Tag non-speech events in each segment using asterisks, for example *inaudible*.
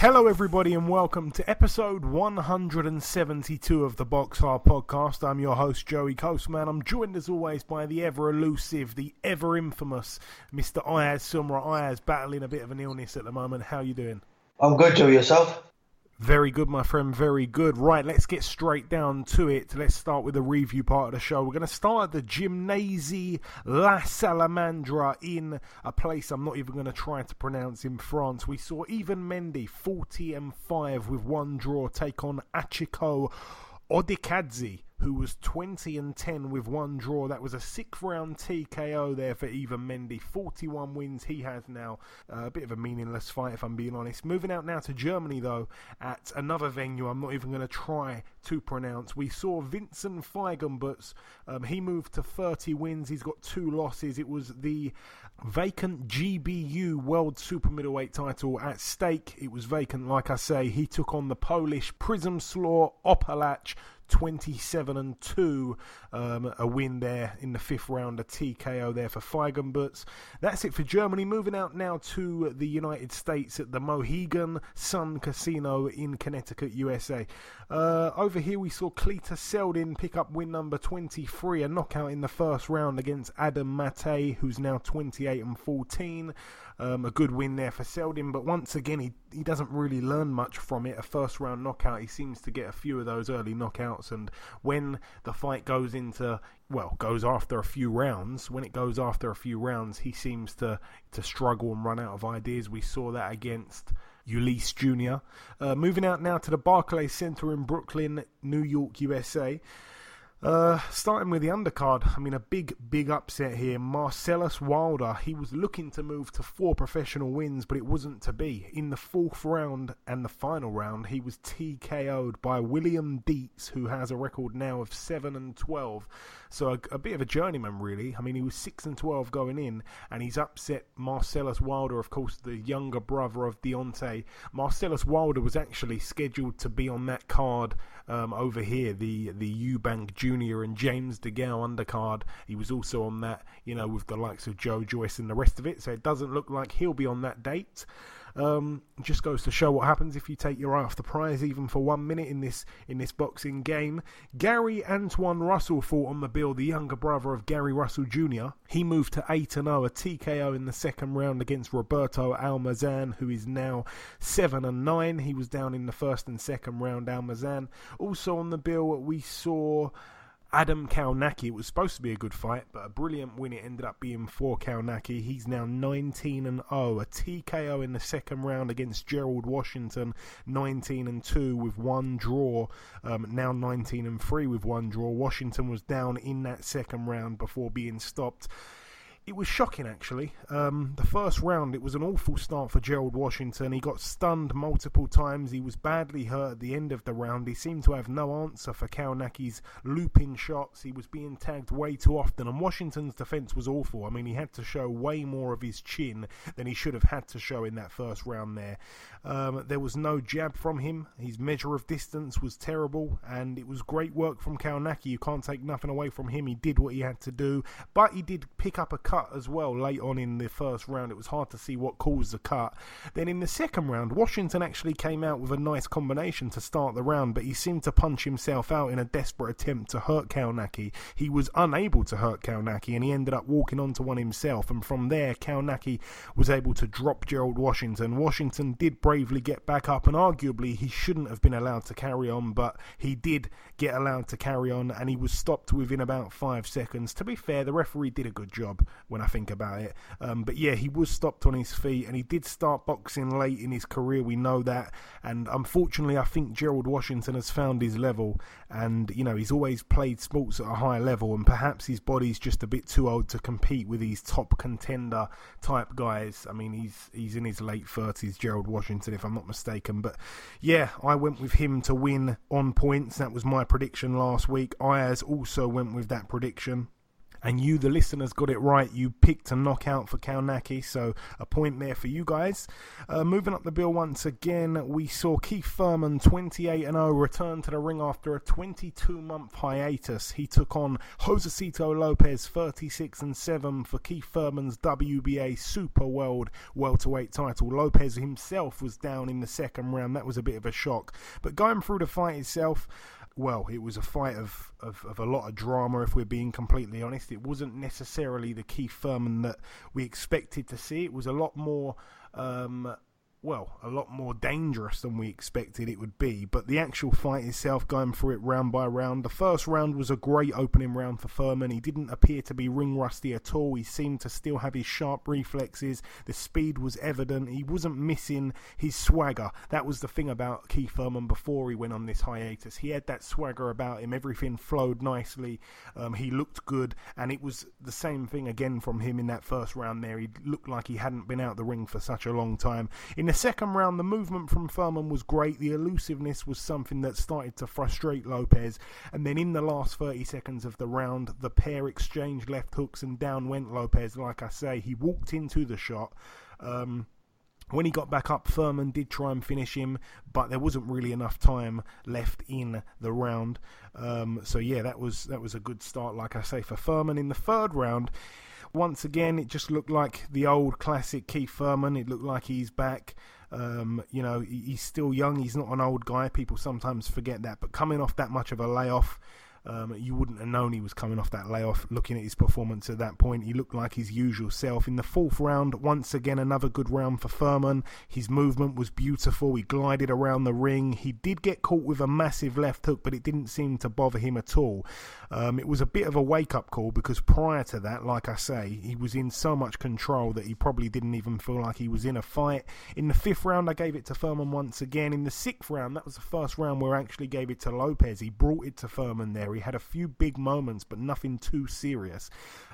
Hello, everybody, and welcome to episode 172 of the Box Hard Podcast. I'm your host, Joey Coastman. I'm joined as always by the ever elusive, the ever infamous Mr. Ayaz Sumra. Ayaz battling a bit of an illness at the moment. How are you doing? I'm good, Joe. Yourself? Very good, my friend. Very good. Right, let's get straight down to it. Let's start with the review part of the show. We're going to start at the Gymnase La Salamandra in a place I'm not even going to try to pronounce in France. We saw Ivan Mendy 40 and 5 with one draw take on Achiko Odikadze who was 20 and 10 with one draw. That was a sixth round TKO there for Ivan Mendy. 41 wins he has now. Uh, a bit of a meaningless fight, if I'm being honest. Moving out now to Germany, though, at another venue I'm not even going to try to pronounce. We saw Vincent Feigenbutz. Um, he moved to 30 wins. He's got two losses. It was the vacant GBU World Super Middleweight title at stake. It was vacant, like I say. He took on the Polish Przemysław Opalach 27 and 2. Um, a win there in the fifth round, a TKO there for Feigenbutz. That's it for Germany. Moving out now to the United States at the Mohegan Sun Casino in Connecticut, USA. Uh, over here, we saw Cletus Seldin pick up win number 23, a knockout in the first round against Adam Mate, who's now 28 and 14. Um, a good win there for Seldin, but once again, he, he doesn't really learn much from it. A first round knockout, he seems to get a few of those early knockouts, and when the fight goes into well, goes after a few rounds. When it goes after a few rounds, he seems to to struggle and run out of ideas. We saw that against Ulysse Jr. Uh, moving out now to the Barclays Center in Brooklyn, New York, USA. Uh, starting with the undercard, I mean, a big, big upset here. Marcellus Wilder, he was looking to move to four professional wins, but it wasn't to be. In the fourth round and the final round, he was TKO'd by William Dietz, who has a record now of 7 and 12. So a, a, bit of a journeyman, really. I mean, he was 6 and 12 going in, and he's upset Marcellus Wilder, of course, the younger brother of Deontay. Marcellus Wilder was actually scheduled to be on that card um, over here, the, the Eubank Jr. and James DeGale undercard. He was also on that, you know, with the likes of Joe Joyce and the rest of it, so it doesn't look like he'll be on that date. Um, just goes to show what happens if you take your eye off the prize, even for one minute in this in this boxing game. Gary Antoine Russell fought on the bill, the younger brother of Gary Russell Jr. He moved to eight and zero, a TKO in the second round against Roberto Almazan, who is now seven and nine. He was down in the first and second round. Almazan also on the bill. We saw. Adam Kownacki. It was supposed to be a good fight, but a brilliant win. It ended up being for Kownacki. He's now 19 and 0. A TKO in the second round against Gerald Washington, 19 and 2 with one draw. Um, now 19 and 3 with one draw. Washington was down in that second round before being stopped it was shocking actually. Um, the first round, it was an awful start for Gerald Washington. He got stunned multiple times. He was badly hurt at the end of the round. He seemed to have no answer for Kownacki's looping shots. He was being tagged way too often, and Washington's defence was awful. I mean, he had to show way more of his chin than he should have had to show in that first round there. Um, there was no jab from him. His measure of distance was terrible, and it was great work from Kownacki. You can't take nothing away from him. He did what he had to do, but he did pick up a cut cut as well late on in the first round. It was hard to see what caused the cut. Then in the second round, Washington actually came out with a nice combination to start the round, but he seemed to punch himself out in a desperate attempt to hurt Kownacki. He was unable to hurt Kownacki, and he ended up walking onto one himself. And from there, Kownacki was able to drop Gerald Washington. Washington did bravely get back up, and arguably he shouldn't have been allowed to carry on, but he did get allowed to carry on, and he was stopped within about five seconds. To be fair, the referee did a good job. When I think about it. Um, but yeah, he was stopped on his feet, and he did start boxing late in his career. We know that, and unfortunately, I think Gerald Washington has found his level, and you know he's always played sports at a high level, and perhaps his body's just a bit too old to compete with these top contender type guys. I mean, he's he's in his late thirties, Gerald Washington, if I'm not mistaken. But yeah, I went with him to win on points. That was my prediction last week. Ayaz also went with that prediction and you, the listeners, got it right. You picked a knockout for Kownacki, so a point there for you guys. Uh, moving up the bill once again, we saw Keith Thurman, 28 0, return to the ring after a 22 month hiatus. He took on Josesito Lopez, 36 and 7, for Keith Thurman's WBA Super World welterweight title. Lopez himself was down in the second round. That was a bit of a shock. But going through the fight itself, well, it was a fight of, of, of, a lot of drama, if we're being completely honest. It wasn't necessarily the Keith Thurman that we expected to see. It was a lot more um, well, a lot more dangerous than we expected it would be. But the actual fight itself, going through it round by round, the first round was a great opening round for Thurman. He didn't appear to be ring rusty at all. He seemed to still have his sharp reflexes. The speed was evident. He wasn't missing his swagger. That was the thing about Keith Thurman before he went on this hiatus. He had that swagger about him. Everything flowed nicely. Um, he looked good, and it was the same thing again from him in that first round. There, he looked like he hadn't been out the ring for such a long time. In the second round, the movement from Thurman was great. The elusiveness was something that started to frustrate Lopez. And then in the last 30 seconds of the round, the pair exchanged left hooks and down went Lopez. Like I say, he walked into the shot. Um, when he got back up, Thurman did try and finish him, but there wasn't really enough time left in the round. Um, so yeah, that was that was a good start, like I say, for Thurman. In the third round, once again, it just looked like the old classic Keith Thurman. It looked like he's back. Um, you know, he's still young. He's not an old guy. People sometimes forget that. But coming off that much of a layoff, um, you wouldn't have known he was coming off that layoff. Looking at his performance at that point, he looked like his usual self. In the fourth round, once again, another good round for Thurman. His movement was beautiful. He glided around the ring. He did get caught with a massive left hook, but it didn't seem to bother him at all. Um, it was a bit of a wake up call because prior to that, like I say, he was in so much control that he probably didn't even feel like he was in a fight. In the fifth round, I gave it to Thurman once again. In the sixth round, that was the first round where I actually gave it to Lopez. He brought it to Thurman there. He had a few big moments, but nothing too serious.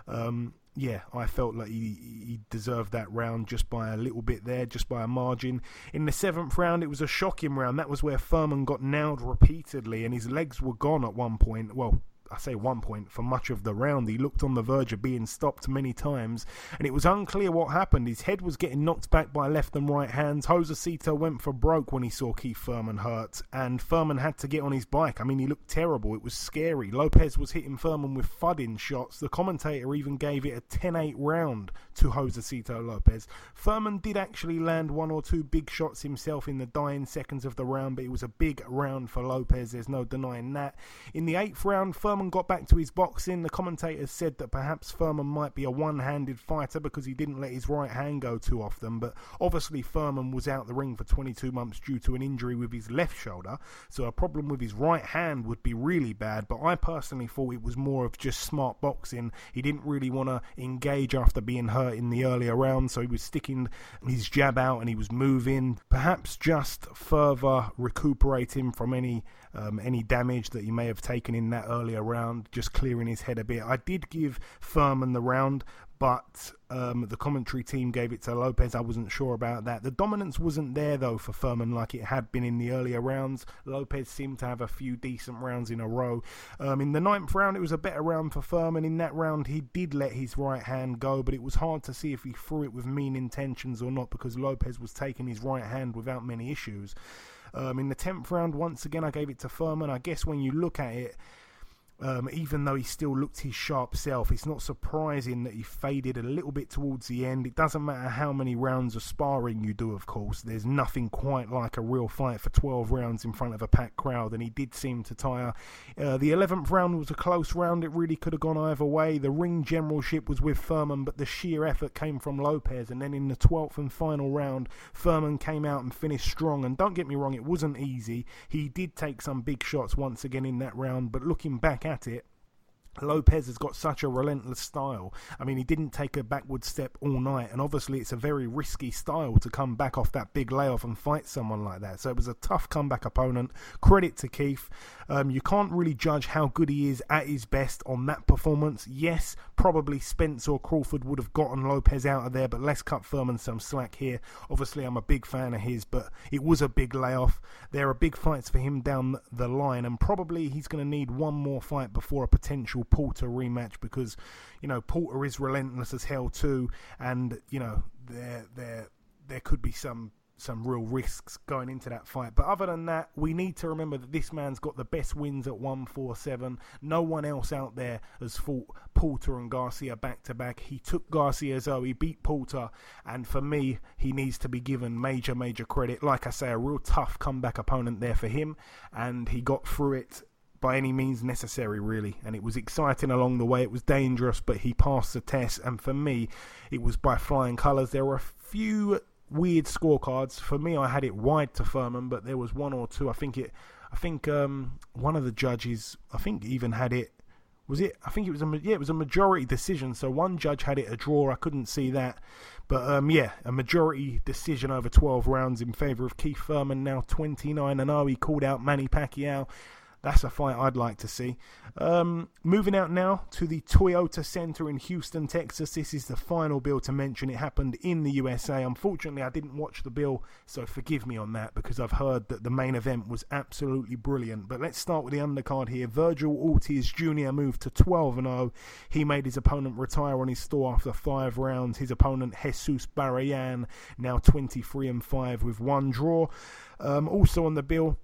Um, yeah, I felt like he, he deserved that round just by a little bit there, just by a margin. In the seventh round, it was a shocking round. That was where Thurman got nailed repeatedly, and his legs were gone at one point. Well, I say one point, for much of the round. He looked on the verge of being stopped many times, and it was unclear what happened. His head was getting knocked back by left and right hands. Josesito went for broke when he saw Keith Thurman hurt, and Thurman had to get on his bike. I mean, he looked terrible. It was scary. Lopez was hitting Thurman with fudding shots. The commentator even gave it a 10 8 round to Josesito Lopez. Thurman did actually land one or two big shots himself in the dying seconds of the round, but it was a big round for Lopez. There's no denying that. In the eighth round, Thurman got back to his boxing. The commentators said that perhaps Thurman might be a one handed fighter because he didn't let his right hand go too often, but obviously Thurman was out the ring for 22 months due to an injury with his left shoulder, so a problem with his right hand would be really bad. But I personally thought it was more of just smart boxing. He didn't really want to engage after being hurt in the earlier round, so he was sticking his jab out and he was moving, perhaps just further recuperating from any um, any damage that he may have taken in that earlier round, just clearing his head a bit. I did give Thurman the round, but um, the commentary team gave it to Lopez. I wasn't sure about that. The dominance wasn't there though for Thurman like it had been in the earlier rounds. Lopez seemed to have a few decent rounds in a row. Um, in the ninth round, it was a better round for Thurman. In that round, he did let his right hand go, but it was hard to see if he threw it with mean intentions or not because Lopez was taking his right hand without many issues. Um, in the tenth round, once again, I gave it to Thurman. I guess when you look at it um, even though he still looked his sharp self, it's not surprising that he faded a little bit towards the end. It doesn't matter how many rounds of sparring you do, of course. There's nothing quite like a real fight for 12 rounds in front of a packed crowd, and he did seem to tire. Uh, the 11th round was a close round. It really could have gone either way. The ring generalship was with Thurman, but the sheer effort came from Lopez. And then in the 12th and final round, Thurman came out and finished strong. And don't get me wrong, it wasn't easy. He did take some big shots once again in that round, but looking back at it, Lopez has got such a relentless style. I mean, he didn't take a backward step all night, and obviously it's a very risky style to come back off that big layoff and fight someone like that. So it was a tough comeback opponent. Credit to Keith. Um, you can't really judge how good he is at his best on that performance. Yes, probably Spence or Crawford would have gotten Lopez out of there, but let's cut Thurman some slack here. Obviously, I'm a big fan of his, but it was a big layoff. There are big fights for him down the line, and probably he's going to need one more fight before a potential Porter rematch because, you know, Porter is relentless as hell too, and you know there there there could be some some real risks going into that fight. But other than that, we need to remember that this man's got the best wins at 147. No one else out there has fought Porter and Garcia back to back. He took Garcia's oh, he beat Porter, and for me, he needs to be given major, major credit. Like I say, a real tough comeback opponent there for him, and he got through it by any means necessary, really. And it was exciting along the way. It was dangerous, but he passed the test. And for me, it was by flying colours. There were a few weird scorecards. For me, I had it wide to Thurman, but there was one or two. I think it. I think um, one of the judges. I think even had it. Was it? I think it was a yeah. It was a majority decision. So one judge had it a draw. I couldn't see that, but um, yeah, a majority decision over 12 rounds in favour of Keith Thurman. Now 29 and 0. He called out Manny Pacquiao. That's a fight I'd like to see. Um, moving out now to the Toyota Center in Houston, Texas. This is the final bill to mention. It happened in the USA. Unfortunately, I didn't watch the bill, so forgive me on that because I've heard that the main event was absolutely brilliant. But let's start with the undercard here. Vergil Ortiz Jr. moved to 12 0. He made his opponent retire on his store after five rounds. His opponent, Jesus Barrayan, now 23 and 5 with one draw. Um, also on the bill,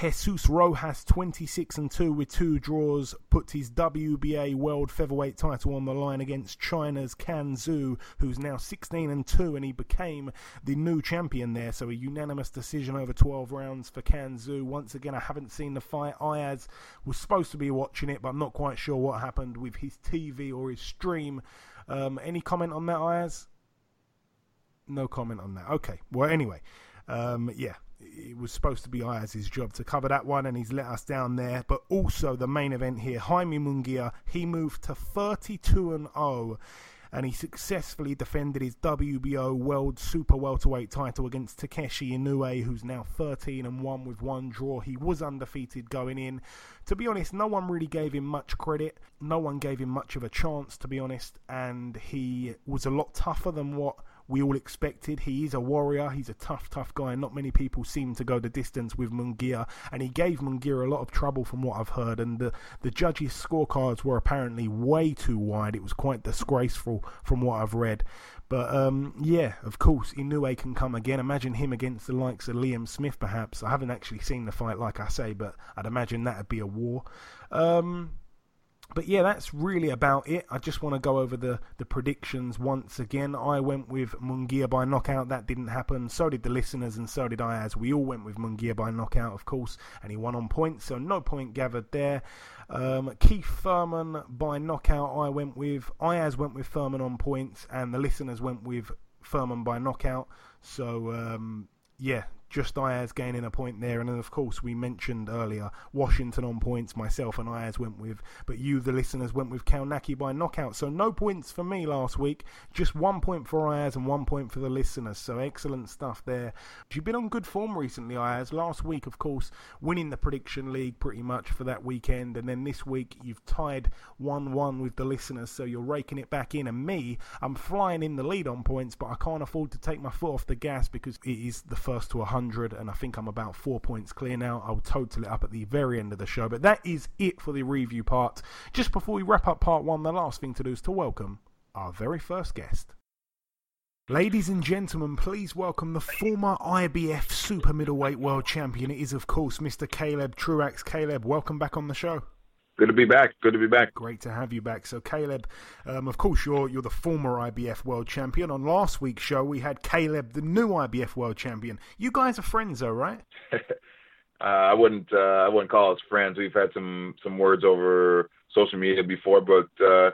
Jesus Rojas, 26 and 2 with two draws, put his WBA World Featherweight title on the line against China's Can Xu, who's now 16 and 2, and he became the new champion there. So a unanimous decision over 12 rounds for Can Xu. Once again, I haven't seen the fight. Ayaz was supposed to be watching it, but I'm not quite sure what happened with his TV or his stream. Um, any comment on that, Ayaz? No comment on that. Okay. Well, anyway, um, yeah, it was supposed to be Ayaz's job to cover that one, and he's let us down there. But also the main event here, Jaime Munguia, he moved to 32 and 0 and he successfully defended his WBO World Super Welterweight title against Takeshi Inoue, who's now 13 and 1 with one draw. He was undefeated going in. To be honest, no one really gave him much credit. No one gave him much of a chance, to be honest, and he was a lot tougher than what we all expected. He is a warrior. He's a tough, tough guy. Not many people seem to go the distance with Munguia, and he gave Munguia a lot of trouble from what I've heard. And the the judges' scorecards were apparently way too wide. It was quite disgraceful from what I've read. But um, yeah, of course, Inoue can come again. Imagine him against the likes of Liam Smith, perhaps. I haven't actually seen the fight, like I say, but I'd imagine that'd be a war. Um, but yeah, that's really about it. I just want to go over the, the predictions once again. I went with Munguia by knockout. That didn't happen. So did the listeners, and so did I, as we all went with Munguia by knockout, of course, and he won on points, so no point gathered there. Um, Keith Thurman by knockout, I went with. Ayaz went with Thurman on points, and the listeners went with Thurman by knockout. So um, yeah, just Ayaz gaining a point there. And then, of course, we mentioned earlier Washington on points, myself and Ayaz went with, but you, the listeners, went with Kownacki by knockout. So no points for me last week, just one point for Ayaz and one point for the listeners. So excellent stuff there. You've been on good form recently, Ayaz. Last week, of course, winning the prediction league pretty much for that weekend. And then this week, you've tied 1 1 with the listeners. So you're raking it back in. And me, I'm flying in the lead on points, but I can't afford to take my foot off the gas because it is the first to 100 100, and I think I'm about four points clear now. I'll total it up at the very end of the show. But that is it for the review part. Just before we wrap up part one, the last thing to do is to welcome our very first guest. Ladies and gentlemen, please welcome the former IBF Super Middleweight World Champion. It is, of course, Mr. Caleb Truax. Caleb, welcome back on the show. Good to be back. Good to be back. Great to have you back. So, Caleb, um, of course, you're you're the former IBF World Champion. On last week's show, we had Caleb, the new IBF World Champion. You guys are friends, though, right? *laughs* uh, I wouldn't uh, I wouldn't call us friends. We've had some some words over social media before, but uh,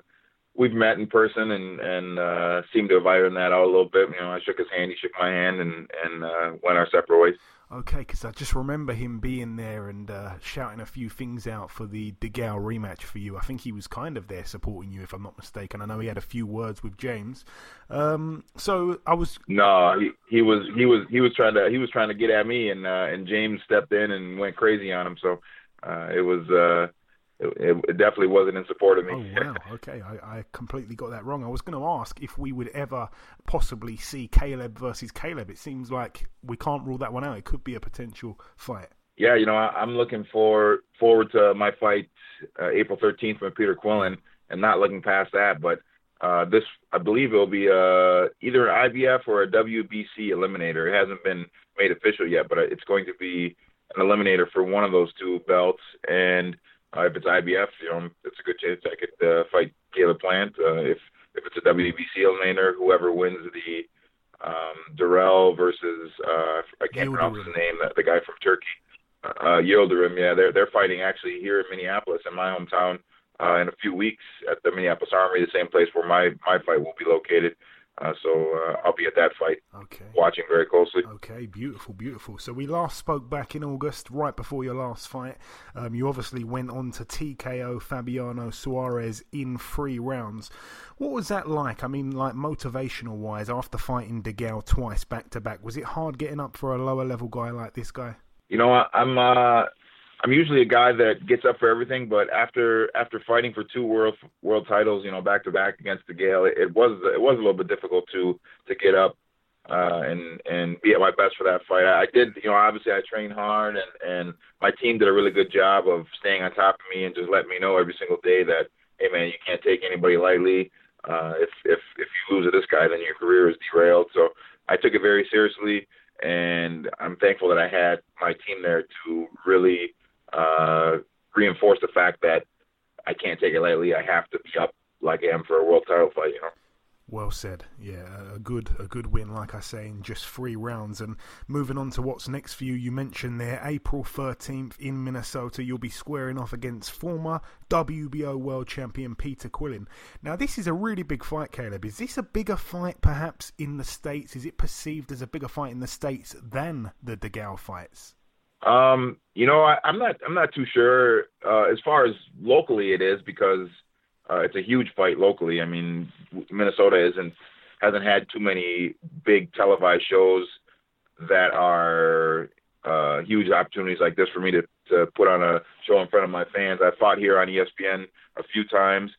we've met in person and and uh, seemed to have ironed that out a little bit. You know, I shook his hand, he shook my hand, and and uh, went our separate ways. Okay, because I just remember him being there and uh, shouting a few things out for the DeGale rematch for you. I think he was kind of there supporting you, if I'm not mistaken. I know he had a few words with James. Um, so I was no, he he was he was he was trying to he was trying to get at me, and uh, and James stepped in and went crazy on him. So uh, it was. Uh, it, it, definitely wasn't in support of me. Oh wow, *laughs* okay, I, I completely got that wrong. I was going to ask if we would ever possibly see Caleb versus Caleb. It seems like we can't rule that one out. It could be a potential fight. Yeah, you know, I, am looking for forward to my fight uh, April 13th with Peter Quillin, and not looking past that. But uh, this, I believe, it will be uh, either an IBF or a WBC eliminator. It hasn't been made official yet, but it's going to be an eliminator for one of those two belts, and uh, if it's IBF, you know, it's a good chance I could uh, fight Caleb Plant. Uh, if if it's a WBC eliminator, whoever wins the um, Dirrell versus uh, I can't Yildirim. pronounce his name, the, the guy from Turkey, uh, Yildirim. Yeah, they're they're fighting actually here in Minneapolis, in my hometown, uh, in a few weeks at the Minneapolis Armory, the same place where my my fight will be located. Uh, so uh, I'll be at that fight, okay. watching very closely. Okay, beautiful, beautiful. So we last spoke back in August, right before your last fight. Um, you obviously went on to TKO Fabiano Suarez in three rounds. What was that like? I mean, like motivational wise, after fighting DeGale twice back to back, was it hard getting up for a lower level guy like this guy? You know, I'm uh, I'm usually a guy that gets up for everything, but after after fighting for two world world titles, you know, back to back against DeGale, it, it was it was a little bit difficult to to get up uh, and and be at my best for that fight. I, I did, you know, obviously I trained hard, and and my team did a really good job of staying on top of me and just letting me know every single day that, hey man, you can't take anybody lightly. Uh, if if if you lose to this guy, then your career is derailed. So I took it very seriously, and I'm thankful that I had my team there to really uh, reinforce the fact that I can't take it lightly. I have to be up like I am for a world title fight. You know. Well said. Yeah, a good a good win, like I say, in just three rounds. And moving on to what's next for you, you mentioned there April 13th in Minnesota, you'll be squaring off against former WBO world champion Peter Quillin. Now, this is a really big fight, Caleb. Is this a bigger fight perhaps in the States? Is it perceived as a bigger fight in the States than the DeGale fights? Um, you know, I, I'm not I'm not too sure. Uh, as far as locally, it is because uh, it's a huge fight locally. I mean, Minnesota isn't hasn't had too many big televised shows that are uh, huge opportunities like this for me to to put on a show in front of my fans. I fought here on ESPN a few times,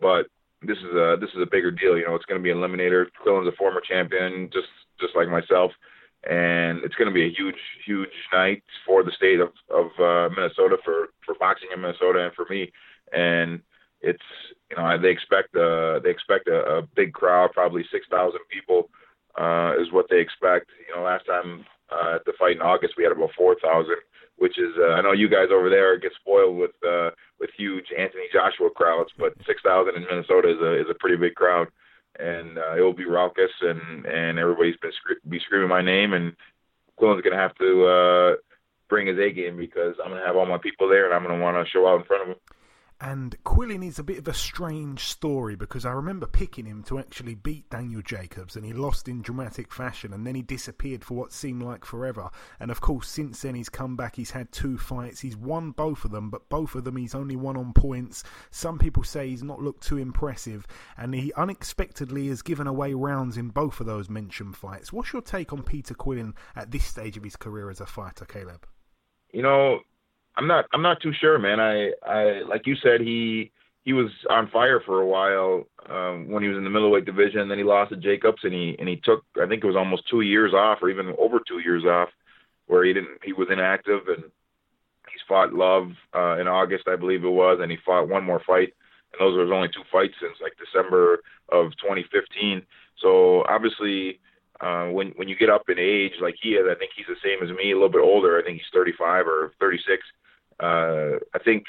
but this is a this is a bigger deal. You know, it's going to be an eliminator. Quillin's a former champion, just just like myself and it's going to be a huge, huge night for the state of of uh, Minnesota for for boxing in Minnesota and for me. And it's you know they expect a they expect a, a big crowd, probably six thousand people uh, is what they expect. You know, last time uh, at the fight in August we had about four thousand, which is uh, I know you guys over there get spoiled with uh, with huge Anthony Joshua crowds, but six thousand in Minnesota is a is a pretty big crowd and uh, it will be raucous, and and everybody's been sc- be screaming my name, and Quillin's gonna have to uh, bring his A game because I'm gonna have all my people there, and I'm gonna want to show out in front of them. And Quillin is a bit of a strange story because I remember picking him to actually beat Daniel Jacobs and he lost in dramatic fashion and then he disappeared for what seemed like forever. And of course, since then he's come back, he's had two fights, he's won both of them, but both of them he's only won on points. Some people say he's not looked too impressive and he unexpectedly has given away rounds in both of those mentioned fights. What's your take on Peter Quillin at this stage of his career as a fighter, Caleb? You know, I'm not I'm not too sure, man. I I like you said he he was on fire for a while um, when he was in the middleweight division. Then he lost to Jacobs, and he and he took I think it was almost two years off, or even over two years off, where he didn't he was inactive, and he's fought Love uh, in August, I believe it was, and he fought one more fight, and those were his only two fights since like December of 2015. So obviously. Uh, when when you get up in age like he is, I think he's the same as me, a little bit older. I think he's 35 or 36 uh, I think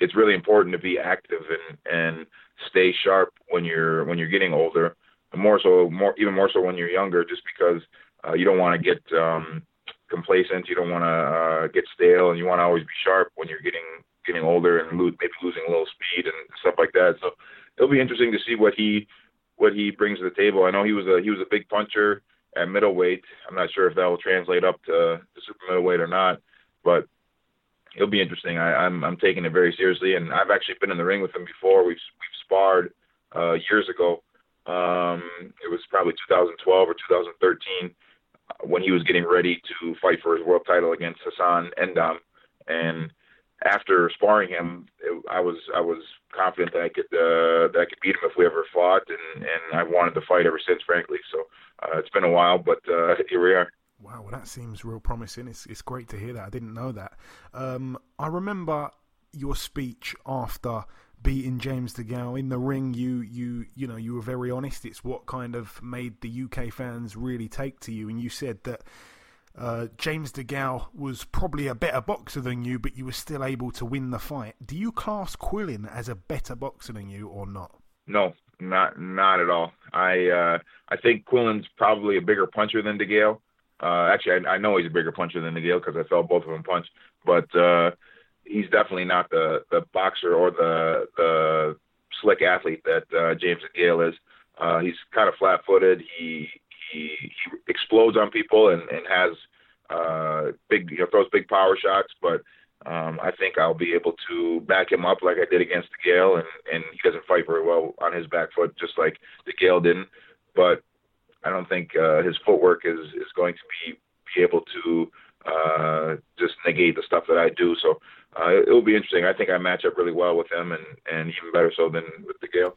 it's really important to be active and and stay sharp when you're when you're getting older. And more so, more even more so when you're younger, just because uh, you don't want to get um, complacent, you don't want to uh, get stale, and you want to always be sharp when you're getting getting older and lo- maybe losing a little speed and stuff like that. So it'll be interesting to see what he what he brings to the table. I know he was a he was a big puncher at middleweight. I'm not sure if that will translate up to, to super middleweight or not, but it'll be interesting. I, I'm I'm taking it very seriously, and I've actually been in the ring with him before. We've we've sparred uh, years ago. Um, it was probably 2012 or 2013 when he was getting ready to fight for his world title against Hassan N'Dam, and after sparring him, it, I was I was confident that I could uh, that I could beat him if we ever fought, and and I've wanted to fight ever since, frankly. So uh, it's been a while, but uh, *laughs* here we are. Wow, well, that seems real promising. It's it's great to hear that. I didn't know that. Um, I remember your speech after beating James DeGale in the ring. You you you know you were very honest. It's what kind of made the UK fans really take to you, and you said that uh, James DeGale was probably a better boxer than you, but you were still able to win the fight. Do you class Quillin as a better boxer than you, or not? No, not not at all. I uh, I think Quillin's probably a bigger puncher than DeGale. Uh, actually, I, I know he's a bigger puncher than DeGale because I felt both of them punch, but uh, he's definitely not the the boxer or the the slick athlete that uh, James DeGale is. Uh, he's kind of flat-footed. He he, he explodes on people and, and has uh, big, you know, throws big power shots. But um, I think I'll be able to back him up like I did against DeGale, and and he doesn't fight very well on his back foot, just like DeGale didn't. But I don't think uh, his footwork is is going to be be able to uh, just negate the stuff that I do. So uh, it will be interesting. I think I match up really well with him, and and even better so than with the DeGale.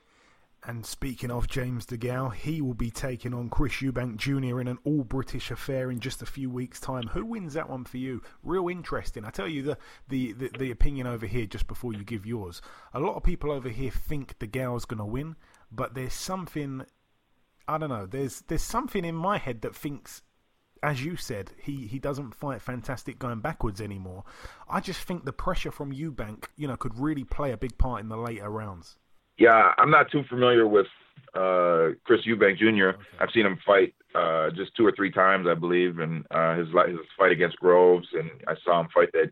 And speaking of James DeGale, he will be taking on Chris Eubank Jr. in an all British affair in just a few weeks' time. Who wins that one for you? Real interesting. I tell you the, the, the, the opinion over here just before you give yours. A lot of people over here think DeGale's going to win, but there's something I don't know. There's there's something in my head that thinks as you said, he, he doesn't fight fantastic going backwards anymore. I just think the pressure from Eubank, you know, could really play a big part in the later rounds. Yeah, I'm not too familiar with uh, Chris Eubank Jr. Okay. I've seen him fight uh, just two or three times, I believe, and uh, his his fight against Groves, and I saw him fight that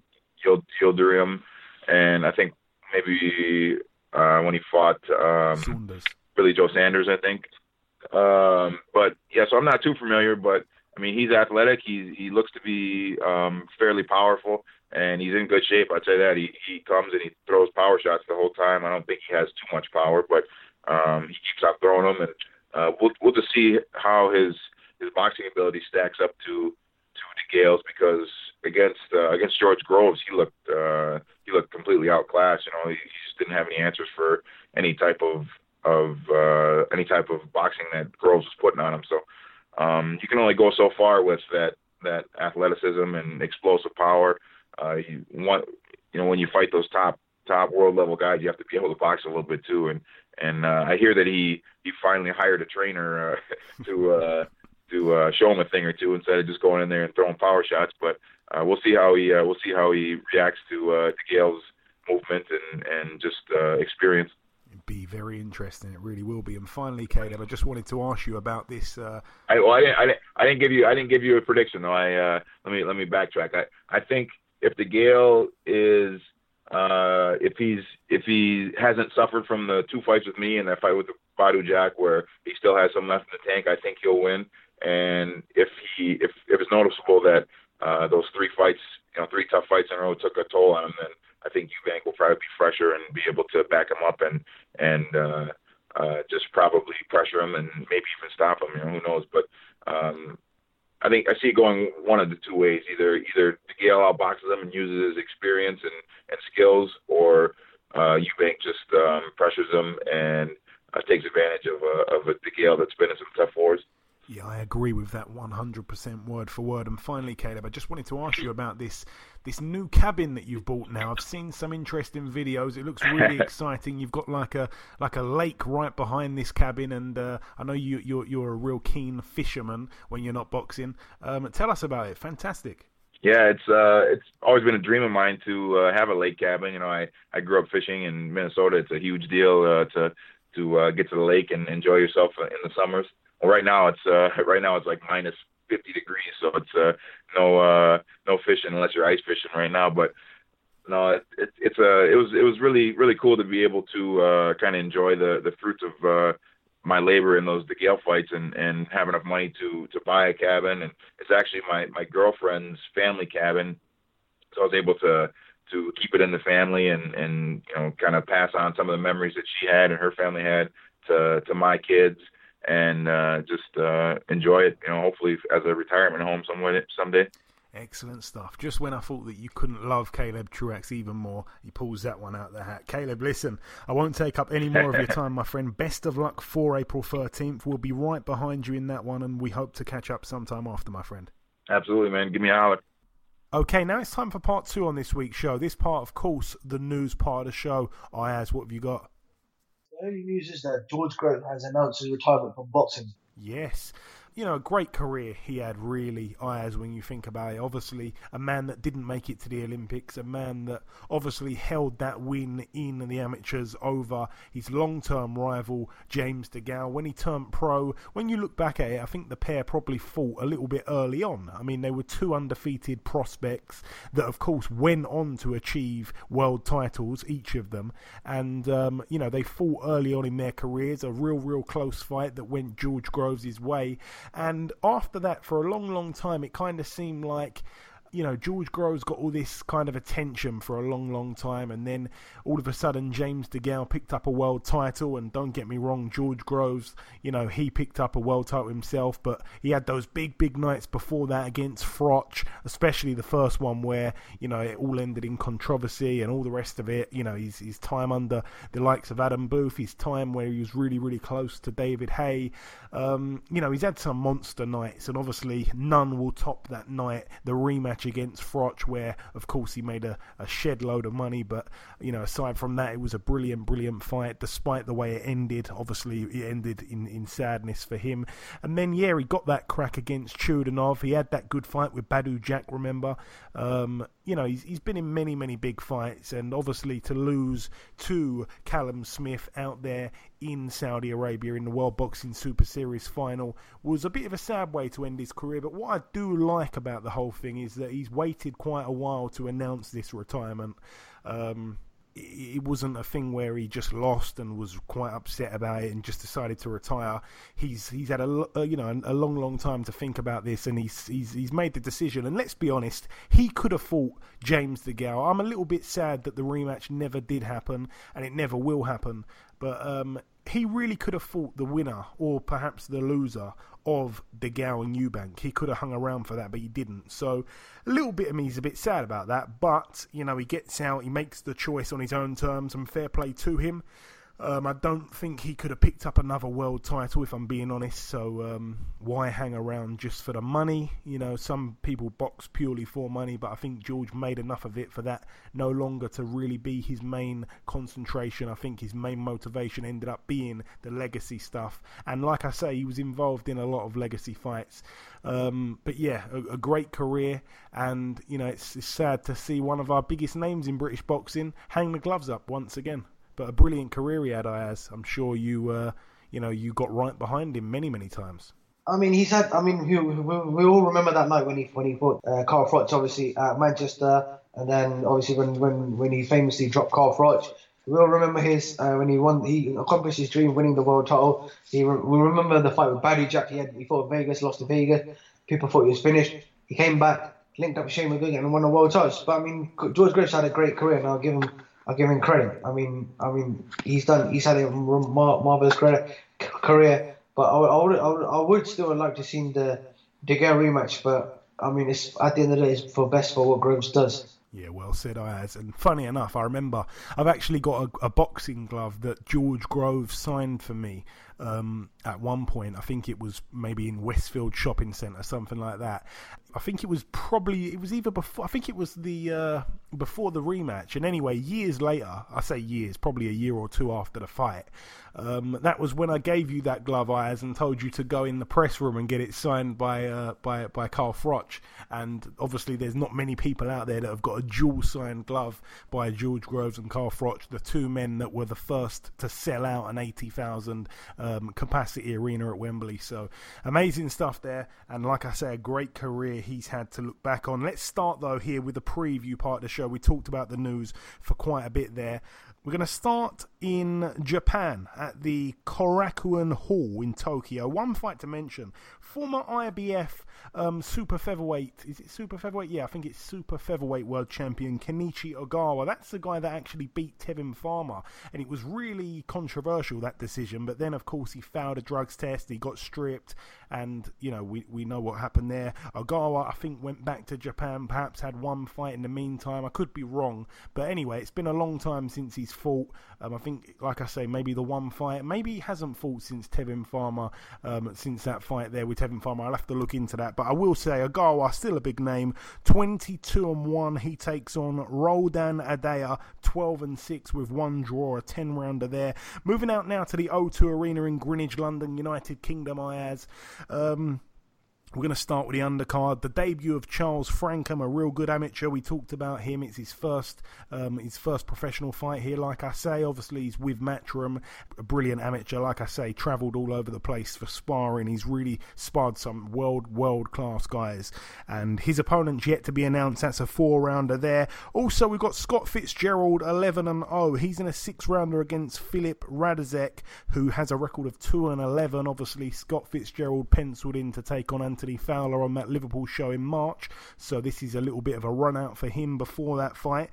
Yildirim, and I think maybe uh, when he fought um, Billy Joe Saunders, I think. Um, but yeah, so I'm not too familiar, but I mean, he's athletic. He he looks to be um, fairly powerful, and he's in good shape. I'd say that he he comes and he throws power shots the whole time. I don't think he has too much power, but um, he keeps on throwing them, and uh, we'll we'll just see how his his boxing ability stacks up to to DeGale's because against uh, against George Groves, he looked uh, he looked completely outclassed. You know, he, he just didn't have any answers for any type of of uh, any type of boxing that Groves was putting on him. So um, you can only go so far with that that athleticism and explosive power. Uh, you want you know when you fight those top top world level guys, you have to be able to box a little bit too. And and uh, I hear that he he finally hired a trainer uh, *laughs* to uh, to uh, show him a thing or two instead of just going in there and throwing power shots. But uh, we'll see how he uh, we'll see how he reacts to uh, to Gale's movement and and just uh, experience be very interesting. It really will be. And finally, Caleb, I just wanted to ask you about this. Uh... I, well, I didn't, I didn't, I didn't give you, I didn't give you a prediction though. I uh, let me let me backtrack. I, I think if DeGale is, uh, if he's, if he hasn't suffered from the two fights with me and that fight with the Badou Jack, where he still has some left in the tank, I think he'll win. And if he, if if it's noticeable that uh, those three fights, you know, three tough fights in a row took a toll on him, then I think Eubank will probably be fresher and be able to back him up and and uh, uh, just probably pressure him and maybe even stop him. You know, who knows? But um, I think I see it going one of the two ways: either either DeGale outboxes him and uses his experience and and skills, or uh, Eubank just um, pressures him and uh, takes advantage of a of a DeGale that's been in some tough wars. Yeah, I agree with that 100% word for word. And finally, Caleb, I just wanted to ask you about this this new cabin that you've bought now. I've seen some interesting videos. It looks really *laughs* exciting. You've got like a like a lake right behind this cabin, and uh, I know you you're you're a real keen fisherman when you're not boxing. Um, tell us about it. Fantastic. Yeah, it's uh, it's always been a dream of mine to uh, have a lake cabin. You know, I I grew up fishing in Minnesota. It's a huge deal uh, to to uh, get to the lake and enjoy yourself in the summers. Right now it's uh, right now it's like minus 50 degrees, so it's uh, no uh, no fishing unless you're ice fishing right now. But no, it, it, it's a it was it was really really cool to be able to uh, kind of enjoy the the fruits of uh, my labor in those DeGale fights and and have enough money to to buy a cabin and it's actually my my girlfriend's family cabin, so I was able to to keep it in the family and and you know kind of pass on some of the memories that she had and her family had to to my kids and uh, just uh, enjoy it. You know, hopefully as a retirement home somewhere someday. Excellent stuff. Just when I thought that you couldn't love Caleb Truax even more, he pulls that one out of the hat. Caleb, listen, I won't take up any more of your *laughs* time, my friend. Best of luck for April 13th. We'll be right behind you in that one, and we hope to catch up sometime after, my friend. Absolutely, man. Give me a holler. Okay, now it's time for part two on this week's show. This part, of course, the news part of the show. I Ayaz, what have you got? Only news is that George Grove has announced his retirement from boxing. Yes you know, a great career he had, really, Ayaz, when you think about it. Obviously, a man that didn't make it to the Olympics, a man that obviously held that win in the amateurs over his long term rival, James DeGale. When he turned pro, when you look back at it, I think the pair probably fought a little bit early on. I mean, they were two undefeated prospects that, of course, went on to achieve world titles, each of them. And, um, you know, they fought early on in their careers, a real, real close fight that went George Groves' way. And after that, for a long, long time, it kind of seemed like you know, George Groves got all this kind of attention for a long, long time, and then all of a sudden James DeGale picked up a world title. And don't get me wrong, George Groves, you know, he picked up a world title himself, but he had those big, big nights before that against Froch, especially the first one where you know it all ended in controversy and all the rest of it. You know, his his time under the likes of Adam Booth, his time where he was really, really close to David Haye. Um, you know, he's had some monster nights, and obviously none will top that night, the rematch match against Froch, where of course he made a, a shed load of money. But you know, aside from that, it was a brilliant, brilliant fight. Despite the way it ended, obviously it ended in, in sadness for him. And then yeah, he got that crack against Chudinov. He had that good fight with Badou Jack. Remember, um, you know, he's, he's been in many, many big fights, and obviously to lose to Callum Smith out there in Saudi Arabia in the World Boxing Super Series final was a bit of a sad way to end his career. But what I do like about the whole thing is that he's waited quite a while to announce this retirement. Um, it wasn't a thing where he just lost and was quite upset about it and just decided to retire. He's he's had a, a you know a long long time to think about this and he's he's he's made the decision. And let's be honest, he could have fought James DeGale. I'm a little bit sad that the rematch never did happen and it never will happen. But um, he really could have fought the winner or perhaps the loser of DeGale and Eubank. He could have hung around for that, but he didn't. So a little bit of me is a bit sad about that. But, you know, he gets out, he makes the choice on his own terms, and fair play to him. Um, I don't think he could have picked up another world title, if I'm being honest. So um, why hang around just for the money? You know, some people box purely for money, but I think George made enough of it for that no longer to really be his main concentration. I think his main motivation ended up being the legacy stuff. And like I say, he was involved in a lot of legacy fights. Um, but yeah, a, a, great career, and you know, it's, it's sad to see one of our biggest names in British boxing hang the gloves up once again but a brilliant career he had, Ayaz. I'm sure you, uh, you know, you got right behind him many, many times. I mean, he's had. I mean, we, we, we all remember that night when he when he fought uh, Carl Froch, obviously at Manchester, and then obviously when when, when he famously dropped Carl Froch. We all remember his uh, when he won. He accomplished his dream, winning the world title. He re- we remember the fight with Badou Jack. He had he fought Vegas, lost to Vegas. People thought he was finished. He came back, linked up with Shane McGuigan, and won the world title. But I mean, George Groves had a great career, and I'll give him I give him credit. I mean, I mean, he's done. He's had a marvelous career. But I, would, I would, I would still like to see the DeGale rematch. But I mean, it's at the end of the day, it's for best for what Groves does. Yeah, well said, Ayaz. And funny enough, I remember I've actually got a, a boxing glove that George Groves signed for me um, at one point. I think it was maybe in Westfield Shopping Centre, something like that. I think it was probably it was either before. I think it was the uh, before the rematch. And anyway, years later, I say years, probably a year or two after the fight, um, that was when I gave you that glove, Ayaz, and told you to go in the press room and get it signed by uh, by by Carl Froch. And obviously, there's not many people out there that have got a dual signed glove by George Groves and Carl Froch, the two men that were the first to sell out an eighty thousand um, capacity arena at Wembley. So amazing stuff there. And like I say, a great career he's had to look back on. Let's start though here with the preview part of the show. We talked about the news for quite a bit there. We're going to start in Japan at the Korakuen Hall in Tokyo. One fight to mention former IBF um, super featherweight. Is it super featherweight? Yeah, I think it's super featherweight world champion Kenichi Ogawa. That's the guy that actually beat Tevin Farmer, and it was really controversial that decision. But then, of course, he failed a drugs test. He got stripped, and you know we we know what happened there. Ogawa, I think, went back to Japan. Perhaps had one fight in the meantime. I could be wrong, but anyway, it's been a long time since he's fought. Um, I think, like I say, maybe the one fight. Maybe he hasn't fought since Tevin Farmer. Um, since that fight there with Tevin Farmer, I'll have to look into that. But I will say, Ogawa still a big name. Twenty-two and one. He takes on Roldan Adair, twelve and six with one draw, a ten rounder there. Moving out now to the O2 Arena in Greenwich, London, United Kingdom. Ayaz. Um, we're going to start with the undercard. The debut of Charles Frankham, a real good amateur. We talked about him. It's his first, um, his first professional fight here. Like I say, obviously he's with Matchroom, a brilliant amateur. Like I say, travelled all over the place for sparring. He's really sparred some world, world class guys. And his opponent's yet to be announced. That's a four rounder there. Also, we've got Scott Fitzgerald, 11 and 0. He's in a six rounder against Philip Radazek, who has a record of 2 and 11. Obviously, Scott Fitzgerald penciled in to take on Anthony. Anthony Fowler on that Liverpool show in March. So this is a little bit of a run out for him before that fight.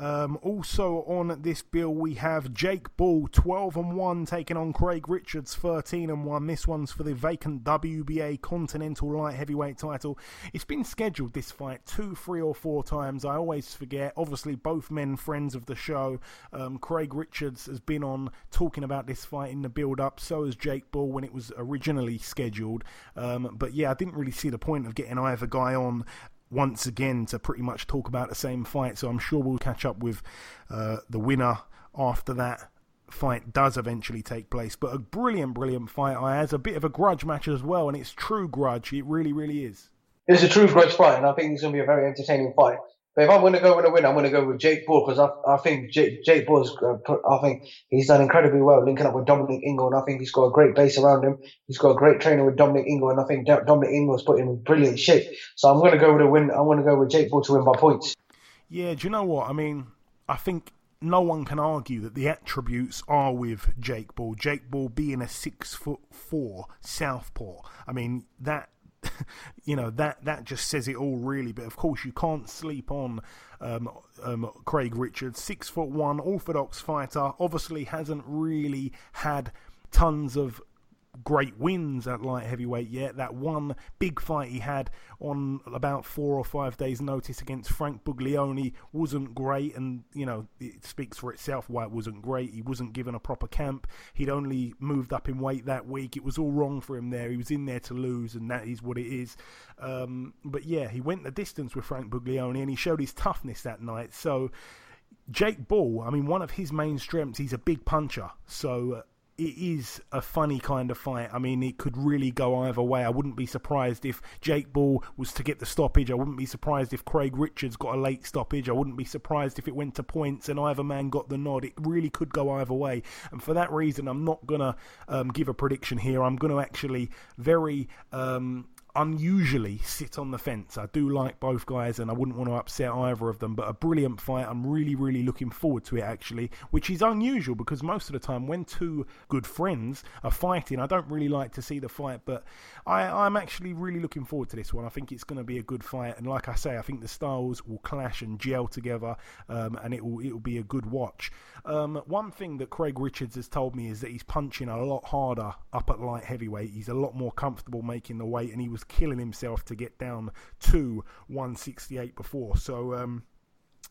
Um, also on this bill we have Jake Ball 12 and 1 taking on Craig Richards 13 and 1. This one's for the vacant WBA Continental Light Heavyweight title. It's been scheduled this fight two, three, or four times. I always forget. Obviously, both men friends of the show. Um, Craig Richards has been on talking about this fight in the build up. So has Jake Ball when it was originally scheduled. Um, but yeah, I didn't really see the point of getting either guy on once again to pretty much talk about the same fight. So I'm sure we'll catch up with uh, the winner after that fight does eventually take place. But a brilliant, brilliant fight. I has a bit of a grudge match as well, and it's true grudge. It really, really is. It's a true grudge fight, and I think it's going to be a very entertaining fight. But if I'm going to go with a win, I'm going to go with Jake Ball because I, I think Jake, Jake Ball's, uh, I think he's done incredibly well linking up with Dominic Ingle, and I think he's got a great base around him. He's got a great trainer with Dominic Ingle, and I think Dominic Ingle's put him in brilliant shape. So I'm going to go with a win. I'm going to go with Jake Ball to win by points. Yeah, do you know what? I mean, I think no one can argue that the attributes are with Jake Ball. Jake Ball being a six foot four southpaw. I mean that *laughs* you know that that just says it all really. But of course, you can't sleep on um, um, Craig Richards, six foot one, orthodox fighter. Obviously, hasn't really had tons of great wins at light heavyweight yet. That one big fight he had on about four or five days' notice against Frank Buglioni wasn't great, and you know it speaks for itself why it wasn't great. He wasn't given a proper camp. He'd only moved up in weight that week. It was all wrong for him there. He was in there to lose, and that is what it is. Um, but yeah, he went the distance with Frank Buglioni, and he showed his toughness that night. So. Jake Ball, I mean, one of his main strengths, he's a big puncher. So uh, it is a funny kind of fight. I mean, it could really go either way. I wouldn't be surprised if Jake Ball was to get the stoppage. I wouldn't be surprised if Craig Richards got a late stoppage. I wouldn't be surprised if it went to points and either man got the nod. It really could go either way. And for that reason, I'm not going to um, give a prediction here. I'm going to actually very um, unusually sit on the fence. I do like both guys and I wouldn't want to upset either of them, but a brilliant fight. I'm really, really looking forward to it actually, which is unusual because most of the time when two good friends are fighting, I don't really like to see the fight, but I, I'm actually really looking forward to this one. I think it's going to be a good fight, and like I say, I think the styles will clash and gel together, um, and it will it will be a good watch. Um, one thing that Craig Richards has told me is that he's punching a lot harder up at light heavyweight. He's a lot more comfortable making the weight, and he was killing himself to get down to 168 before. So, um,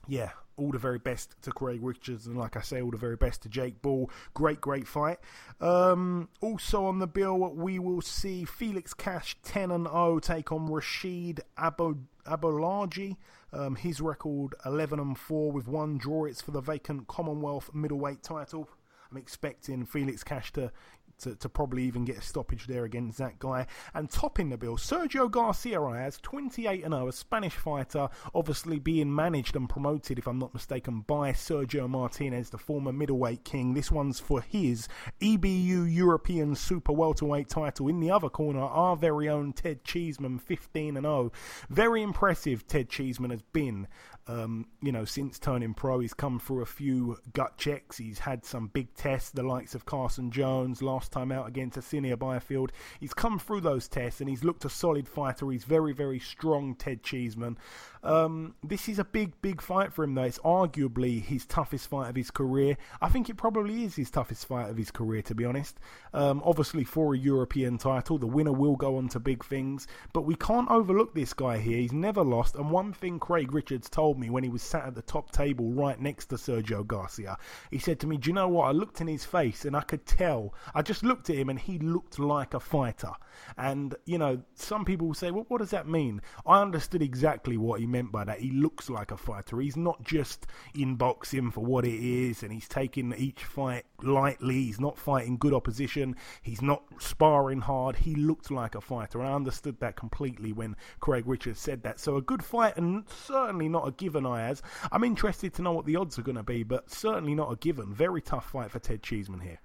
yeah, all the very best to Craig Richards, and like I say, all the very best to Jake Ball. Great, great fight. Um, also on the bill, we will see Felix Cash 10 and 0 take on Rashid Abo Abolaghi. Um, his record 11 and 4 with one draw. It's for the vacant Commonwealth middleweight title. I'm expecting Felix Cash to to, to probably even get a stoppage there against that guy. And topping the bill, Sergio Garcia has 28 and 0, a Spanish fighter, obviously being managed and promoted, if I'm not mistaken, by Sergio Martinez, the former middleweight king. This one's for his EBU European Super Welterweight title. In the other corner, our very own Ted Cheeseman, 15 and 0. Very impressive, Ted Cheeseman has been um, you know, since turning pro, he's come through a few gut checks. He's had some big tests, the likes of Carson Jones last time out against Asinia Byfield. He's come through those tests and he's looked a solid fighter. He's very, very strong, Ted Cheeseman. Um, this is a big, big fight for him, though. It's arguably his toughest fight of his career. I think it probably is his toughest fight of his career, to be honest. Um, obviously, for a European title, the winner will go on to big things, but we can't overlook this guy here. He's never lost, and one thing Craig Richards told me when he was sat at the top table right next to Sergio Garcia, he said to me, Do you know what? I looked in his face and I could tell. I just looked at him and he looked like a fighter. And, you know, some people will say, Well, what does that mean? I understood exactly what he meant by that. He looks like a fighter. He's not just in boxing for what it is, and he's taking each fight lightly. He's not fighting good opposition. He's not sparring hard. He looked like a fighter, and I understood that completely when Craig Richards said that. So a good fight, and certainly not a given. I as I'm interested to know what the odds are going to be, but certainly not a given. Very tough fight for Ted Cheeseman here.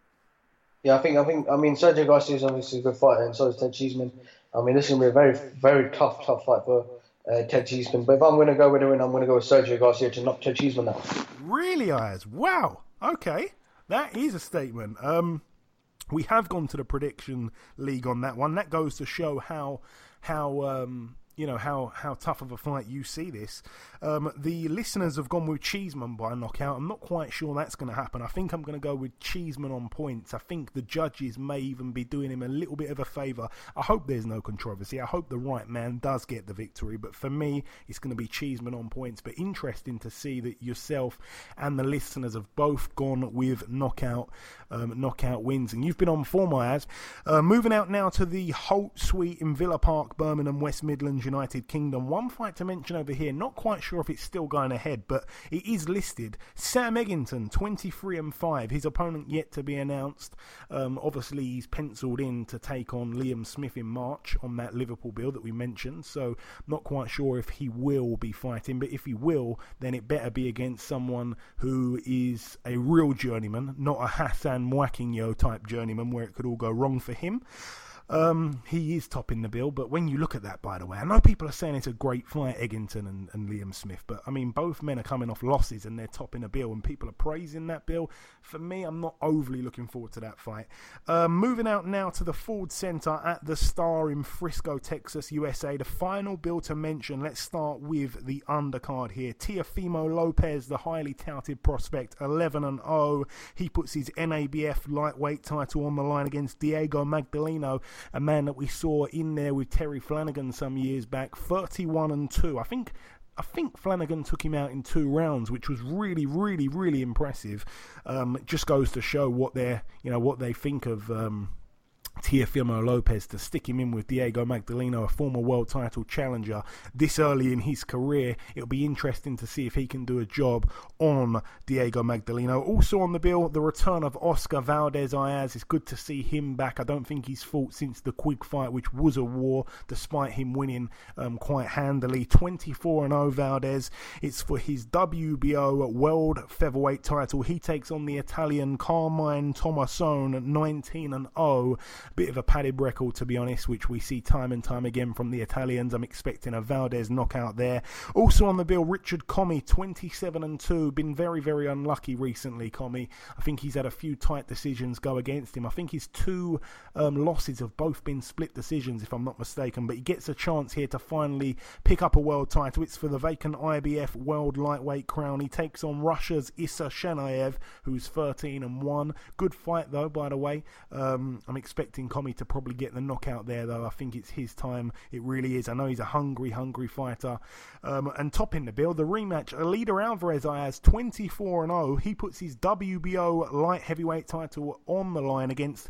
Yeah, I think I think I mean Sergio Garcia is obviously a good fighter, and so is Ted Cheeseman. I mean, this is to be a very very tough tough fight for uh, Ted Cheeseman. But if I'm going to go with a win, I'm going to go with Sergio Garcia to knock Ted Cheeseman out. Really, Ayaz? Wow. Okay, that is a statement. Um, we have gone to the prediction league on that one. That goes to show how how um, you know how how tough of a fight you see this. Um, the listeners have gone with Cheeseman by knockout. I'm not quite sure that's going to happen. I think I'm going to go with Cheeseman on points. I think the judges may even be doing him a little bit of a favour. I hope there's no controversy. I hope the right man does get the victory. But for me, it's going to be Cheeseman on points. But interesting to see that yourself and the listeners have both gone with knockout um, knockout wins. And you've been on form, ass. Uh, moving out now to the Holt Suite in Villa Park, Birmingham, West Midlands, United Kingdom. One fight to mention over here. Not quite sure if it's still going ahead, but it is listed. Sam Eggington, 23 and 5. His opponent yet to be announced. Um, obviously, he's penciled in to take on Liam Smith in March on that Liverpool bill that we mentioned. So, not quite sure if he will be fighting, but if he will, then it better be against someone who is a real journeyman, not a Hassan Mwakinyo type journeyman where it could all go wrong for him. Um, he is topping the bill, but when you look at that, by the way, I know people are saying it's a great fight, Eggington and, and Liam Smith, but I mean, both men are coming off losses and they're topping a bill, and people are praising that bill. For me, I'm not overly looking forward to that fight. Um, moving out now to the Ford Center at the Star in Frisco, Texas, USA. The final bill to mention, let's start with the undercard here. Teofimo Lopez, the highly touted prospect, 11 and 0. He puts his NABF lightweight title on the line against Diego Magdaleno a man that we saw in there with Terry Flanagan some years back, 31 and 2. I think I think Flanagan took him out in two rounds, which was really, really, really impressive. Um, just goes to show what they you know, what they think of um, Teofimo Lopez to stick him in with Diego Magdaleno, a former world title challenger, this early in his career. It'll be interesting to see if he can do a job on Diego Magdaleno. Also on the bill, the return of Oscar Valdez Ayaz. It's good to see him back. I don't think he's fought since the Quigg fight, which was a war, despite him winning um, quite handily. 24 0 Valdez. It's for his WBO World Featherweight title. He takes on the Italian Carmine Tommasone, 19 0. Bit of a padded record, to be honest, which we see time and time again from the Italians. I'm expecting a Valdez knockout there. Also on the bill, Richard Commey, 27 and 2. Been very, very unlucky recently, Commey. I think he's had a few tight decisions go against him. I think his two um, losses have both been split decisions, if I'm not mistaken. But he gets a chance here to finally pick up a world title. It's for the vacant IBF World Lightweight crown. He takes on Russia's Isa Chaniev, who's 13 and 1. Good fight, though, by the way. Um, I'm expecting expecting Commey to probably get the knockout there, though. I think it's his time. It really is. I know he's a hungry, hungry fighter. Um, and topping the bill, the rematch, Eleider Alvarez has 24 and 0. He puts his WBO light heavyweight title on the line against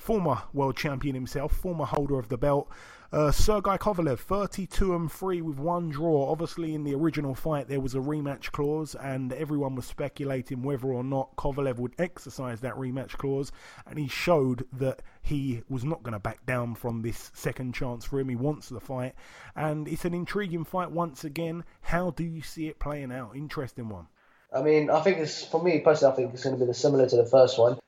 former world champion himself, former holder of the belt. Uh, Sergey Kovalev, 32 and 3 with one draw. Obviously, in the original fight, there was a rematch clause, and everyone was speculating whether or not Kovalev would exercise that rematch clause. And he showed that he was not going to back down from this second chance for him. He wants the fight, and it's an intriguing fight once again. How do you see it playing out? Interesting one. I mean, I think it's for me personally. I think it's going to be similar to the first one.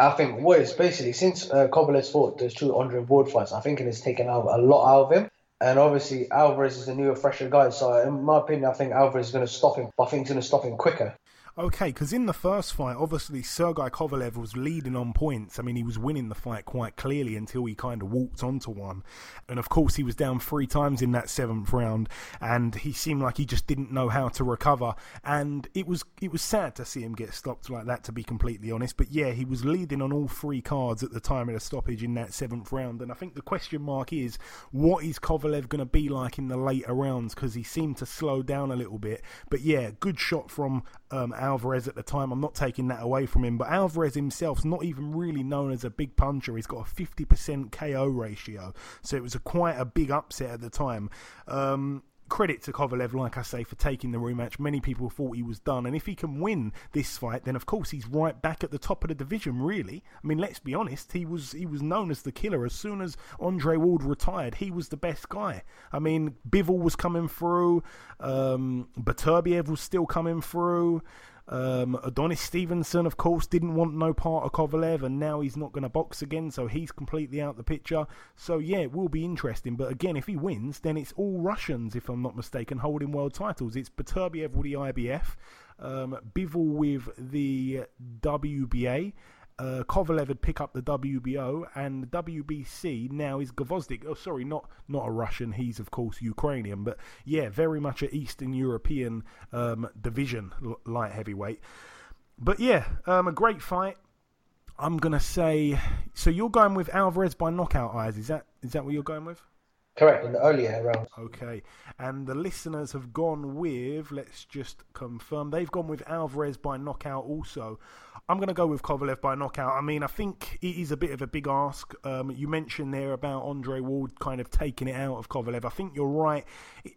I think what is basically since uh, Kovalev's fought those two Andre Ward fights, I think it has taken out a lot out of him. And obviously Alvarez is a newer, fresher guy. So in my opinion, I think Alvarez is going to stop him. But I think he's going to stop him quicker. Okay, because in the first fight, obviously Sergei Kovalev was leading on points. I mean, he was winning the fight quite clearly until he kind of walked onto one. And of course, he was down three times in that seventh round, and he seemed like he just didn't know how to recover. And it was it was sad to see him get stopped like that, to be completely honest. But yeah, he was leading on all three cards at the time of the stoppage in that seventh round. And I think the question mark is, what is Kovalev going to be like in the later rounds? Because he seemed to slow down a little bit. But yeah, good shot from um, Alvarez at the time. I'm not taking that away from him, but Alvarez himself's not even really known as a big puncher. He's got a 50% KO ratio, so it was a quite a big upset at the time. Um, credit to Kovalev, like I say, for taking the rematch. Many people thought he was done, and if he can win this fight, then of course he's right back at the top of the division. Really, I mean, let's be honest, he was he was known as the killer as soon as Andre Ward retired. He was the best guy. I mean, Bivol was coming through, um, Beterbiev was still coming through. Um, Adonis Stevenson, of course, didn't want no part of Kovalev, and now he's not going to box again, so he's completely out the picture. So yeah, it will be interesting. But again, if he wins, then it's all Russians, if I'm not mistaken, holding world titles. It's Beterbiev with the IBF, um, Bivol with the WBA, uh, Kovalev would pick up the WBO, and the WBC now is Gvozdyk. Oh, sorry, not not a Russian. He's of course Ukrainian, but yeah, very much an Eastern European um, division light heavyweight. But yeah, um, a great fight. I'm gonna say. So you're going with Alvarez by knockout eyes? Is that is that what you're going with? Correct, in the earlier rounds. Okay, and the listeners have gone with, let's just confirm, they've gone with Alvarez by knockout also. I'm going to go with Kovalev by knockout. I mean, I think it is a bit of a big ask. Um, you mentioned there about Andre Ward kind of taking it out of Kovalev. I think you're right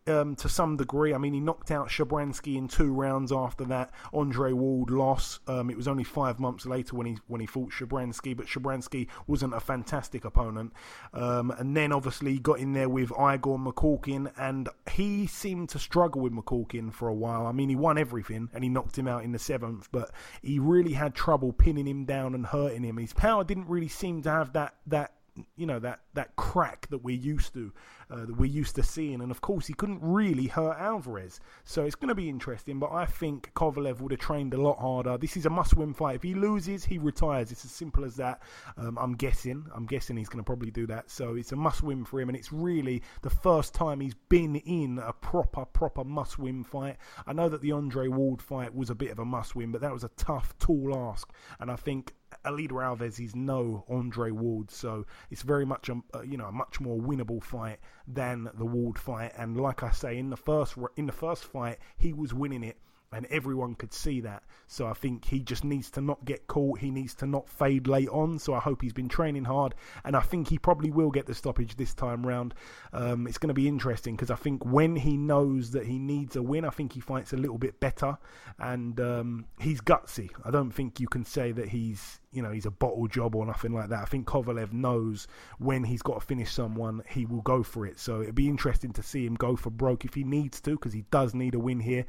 um, to some degree. I mean, he knocked out Shabransky in two rounds after that Andre Ward loss. Um, it was only five months later when he when he fought Shabransky, but Shabransky wasn't a fantastic opponent. Um, and then obviously he got in there with Igor Mikhalkin, and he seemed to struggle with Mikhalkin for a while. I mean, he won everything and he knocked him out in the seventh, but he really had trouble pinning him down and hurting him. His power didn't really seem to have that that you know that that crack that we're used to uh, that we're used to seeing. And of course he couldn't really hurt Alvarez. So it's going to be interesting but I think Kovalev would have trained a lot harder. This is a must win fight. If he loses he retires. It's as simple as that. Um, I'm guessing. I'm guessing he's going to probably do that. So it's a must win for him and it's really the first time he's been in a proper proper must win fight. I know that the Andre Ward fight was a bit of a must win but that was a tough tall ask. And I think Eleider Alves is no Andre Ward, so it's very much a you know a much more winnable fight than the Ward fight. And like I say, in the first in the first fight, he was winning it and everyone could see that. So I think he just needs to not get caught. He needs to not fade late on. So I hope he's been training hard, and I think he probably will get the stoppage this time round. Um, it's going to be interesting because I think when he knows that he needs a win, I think he fights a little bit better, and um, he's gutsy. I don't think you can say that he's you know he's a bottle job or nothing like that. I think Kovalev knows when he's got to finish someone, he will go for it. So it'd be interesting to see him go for broke if he needs to, because he does need a win here.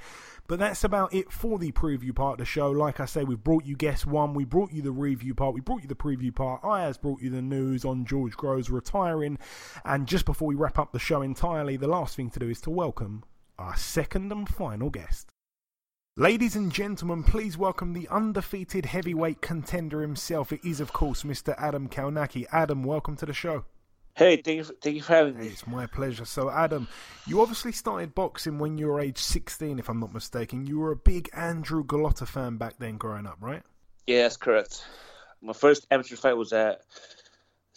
But that's about it for the preview part of the show. Like I say, we've brought you guest one, we brought you the review part, we brought you the preview part. I has brought you the news on George Groves retiring, and just before we wrap up the show entirely, the last thing to do is to welcome our second and final guest. Ladies and gentlemen, please welcome the undefeated heavyweight contender himself. It is, of course, Mr. Adam Kownacki. Adam, welcome to the show. Hey, thank you, for, thank you for having me. It's my pleasure. So, Adam, you obviously started boxing when you were age 16, if I'm not mistaken. You were a big Andrew Golota fan back then growing up, right? Yeah, that's correct. My first amateur fight was at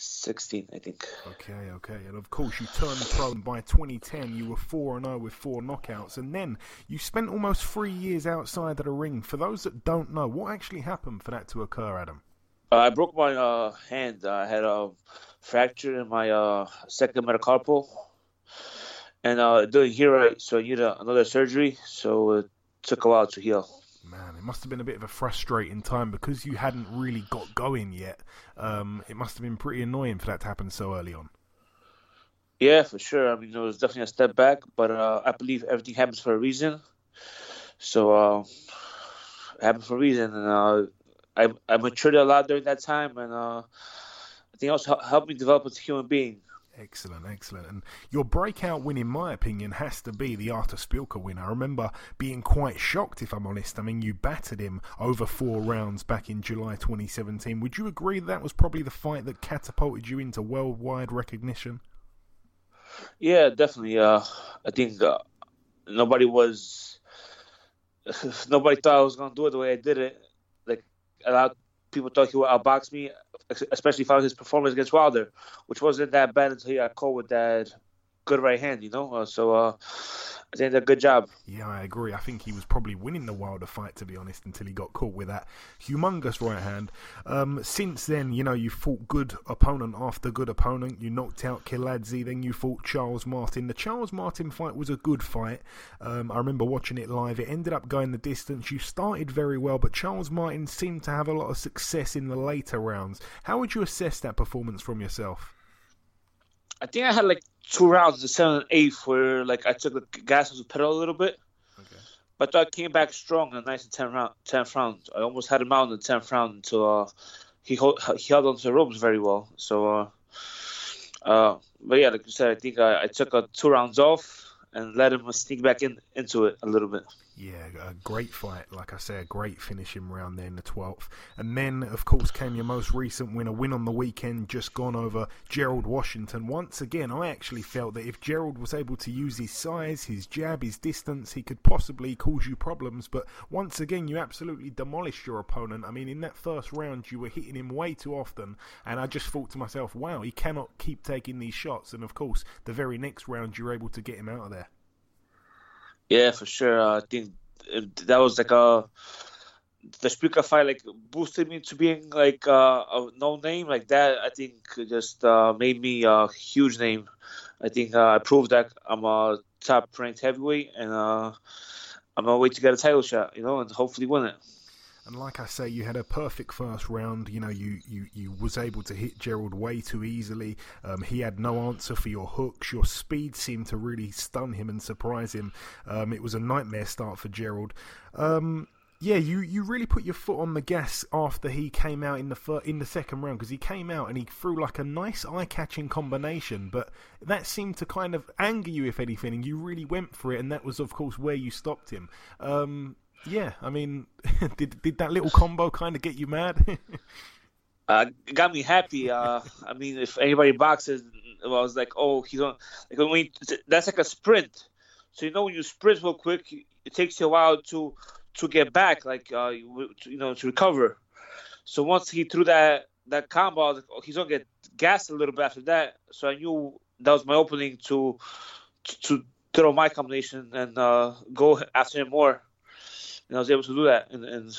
16, I think. Okay, okay. And of course, you turned pro by 2010. You were 4 and 0 with four knockouts. And then you spent almost three years outside of the ring. For those that don't know, what actually happened for that to occur, Adam? Uh, I broke my uh, hand. I had a fracture in my uh, second metacarpal, and uh, it didn't heal right, so I needed another surgery. So it took a while to heal. Man, it must have been a bit of a frustrating time because you hadn't really got going yet. Um, it must have been pretty annoying for that to happen so early on. Yeah, for sure. I mean, it was definitely a step back, but uh, I believe everything happens for a reason. So uh, it happened for a reason, and uh, I I matured a lot during that time, and uh, I think it also helped me develop as a human being. Excellent, excellent. And your breakout win, in my opinion, has to be the Artur Szpilka win. I remember being quite shocked, if I'm honest. I mean, you battered him over four rounds back in July 2017. Would you agree that, that was probably the fight that catapulted you into worldwide recognition? Yeah, definitely. Uh, I think uh, nobody was, *sighs* nobody thought I was gonna do it the way I did it. Like a lot of people thought he would outbox me, especially following his performance against Wilder, which wasn't that bad until he got caught with that good right hand, you know. Uh, so uh, I think a good job. Yeah, I agree. I think he was probably winning the Wilder fight, to be honest, until he got caught with that humongous right hand. Um, since then, you know, you fought good opponent after good opponent. You knocked out Kiladze, then you fought Charles Martin. The Charles Martin fight was a good fight. Um, I remember watching it live. It ended up going the distance. You started very well, but Charles Martin seemed to have a lot of success in the later rounds. How would you assess that performance from yourself? I think I had like two rounds, the seventh and eighth, where like I took the gas off the pedal a little bit. Okay. But I came back strong in the ninth and tenth round. Tenth round, I almost had him out in the tenth round until uh, he hold, he held onto the ropes very well. So, uh, uh, but yeah, like you said, I think I, I took uh, two rounds off and let him sneak back in into it a little bit. Yeah, a great fight. Like I say, a great finishing round there in the 12th. And then, of course, came your most recent win, a win on the weekend, just gone over Gerald Washington. Once again, I actually felt that if Gerald was able to use his size, his jab, his distance, he could possibly cause you problems. But once again, you absolutely demolished your opponent. I mean, in that first round, you were hitting him way too often. And I just thought to myself, wow, he cannot keep taking these shots. And of course, the very next round, you're able to get him out of there. Yeah, for sure. I think that was like a the Szpilka fight like boosted me to being like uh, a no name like that. I think just uh, made me a huge name. I think uh, I proved that I'm a top ranked heavyweight and uh, I'm on my way to get a title shot, you know, and hopefully win it. And like I say, you had a perfect first round. You know, you, you, you was able to hit Gerald way too easily. Um, he had no answer for your hooks. Your speed seemed to really stun him and surprise him. Um, it was a nightmare start for Gerald. Um, yeah, you, you really put your foot on the gas after he came out in the fir- in the second round because he came out and he threw like a nice eye catching combination, but that seemed to kind of anger you if anything, and you really went for it, and that was of course where you stopped him. Um, yeah, I mean, *laughs* did did that little combo kind of get you mad? *laughs* uh, got me happy. Uh, I mean, if anybody boxes, I was like, oh, he's on. Like when you, that's like a sprint. So you know when you sprint real quick, it takes you a while to to get back, like uh, you, you know, to recover. So once he threw that that combo, I was like, oh, he's gonna get gassed a little bit after that. So I knew that was my opening to to, to throw my combination and uh, go after him more and I was able to do that and and,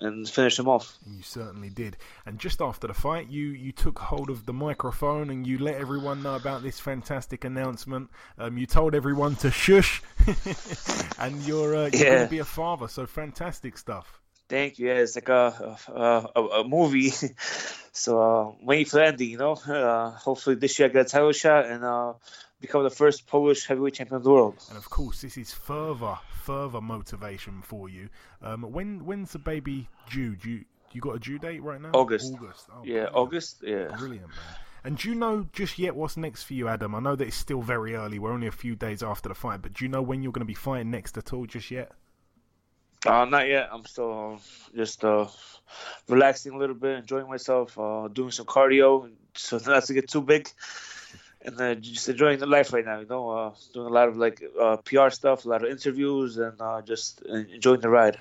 and finish him off. You certainly did. And just after the fight, you you took hold of the microphone and you let everyone know about this fantastic announcement. Um, you told everyone to shush, *laughs* and you're uh, you're yeah. going to be a father. So fantastic stuff. Thank you. Yeah, it's like a a, a, a movie. *laughs* so uh, waiting for the ending, you know. Uh, hopefully this year I get a title shot and uh, become the first Polish heavyweight champion of the world. And of course, this is further further motivation for you. Um, when when's the baby due? Do you, you got a due date right now? August. August. Oh, yeah, brilliant. August. Yeah. Brilliant, man. And do you know just yet what's next for you, Adam? I know that it's still very early. We're only a few days after the fight, but do you know when you're going to be fighting next at all just yet? Uh, not yet. I'm still uh, just uh, relaxing a little bit, enjoying myself, uh, doing some cardio, so *laughs* not to get too big and uh, just enjoying the life right now. You know, uh, doing a lot of like uh, PR stuff, a lot of interviews, and uh, just enjoying the ride.